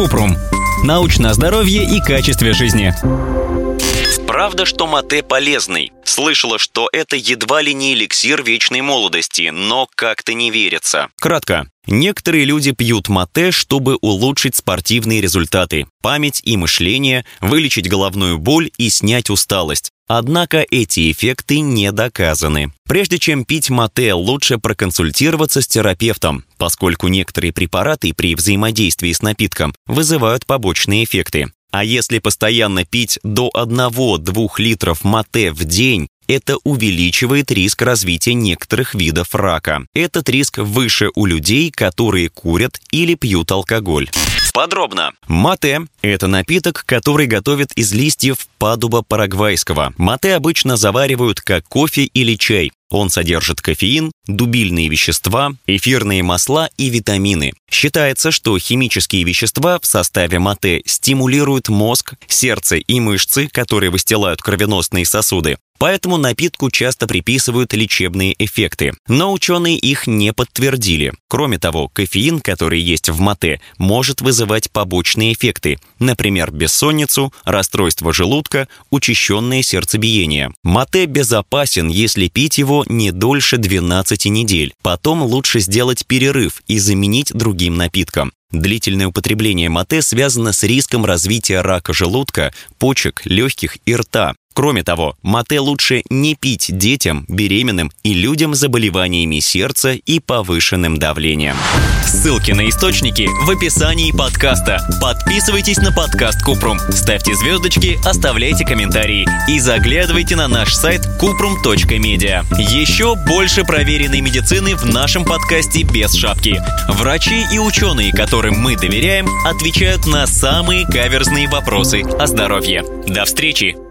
Купрум. Научное здоровье и качестве жизни. Правда, что мате полезный. Слышала, что это едва ли не эликсир вечной молодости, но как-то не верится. Кратко. Некоторые люди пьют мате, чтобы улучшить спортивные результаты, память и мышление, вылечить головную боль и снять усталость. Однако эти эффекты не доказаны. Прежде чем пить мате, лучше проконсультироваться с терапевтом, поскольку некоторые препараты при взаимодействии с напитком вызывают побочные эффекты. А если постоянно пить до 1-2 литров мате в день, это увеличивает риск развития некоторых видов рака. Этот риск выше у людей, которые курят или пьют алкоголь. Подробно. Мате – это напиток, который готовят из листьев падуба парагвайского. Мате обычно заваривают как кофе или чай. Он содержит кофеин, дубильные вещества, эфирные масла и витамины. Считается, что химические вещества в составе мате стимулируют мозг, сердце и мышцы, которые выстилают кровеносные сосуды. Поэтому напитку часто приписывают лечебные эффекты. Но ученые их не подтвердили. Кроме того, кофеин, который есть в мате, может вызывать побочные эффекты, например, бессонницу, расстройство желудка, учащенное сердцебиение. Мате безопасен, если пить его не дольше 12 недель. Потом лучше сделать перерыв и заменить другим напитком. Длительное употребление мате связано с риском развития рака желудка, почек, легких и рта. Кроме того, мате лучше не пить детям, беременным и людям с заболеваниями сердца и повышенным давлением. Ссылки на источники в описании подкаста. Подписывайтесь на подкаст Купрум, ставьте звездочки, оставляйте комментарии и заглядывайте на наш сайт kuprum.media. Еще больше проверенной медицины в нашем подкасте без шапки. Врачи и ученые, которым мы доверяем, отвечают на самые каверзные вопросы о здоровье. До встречи!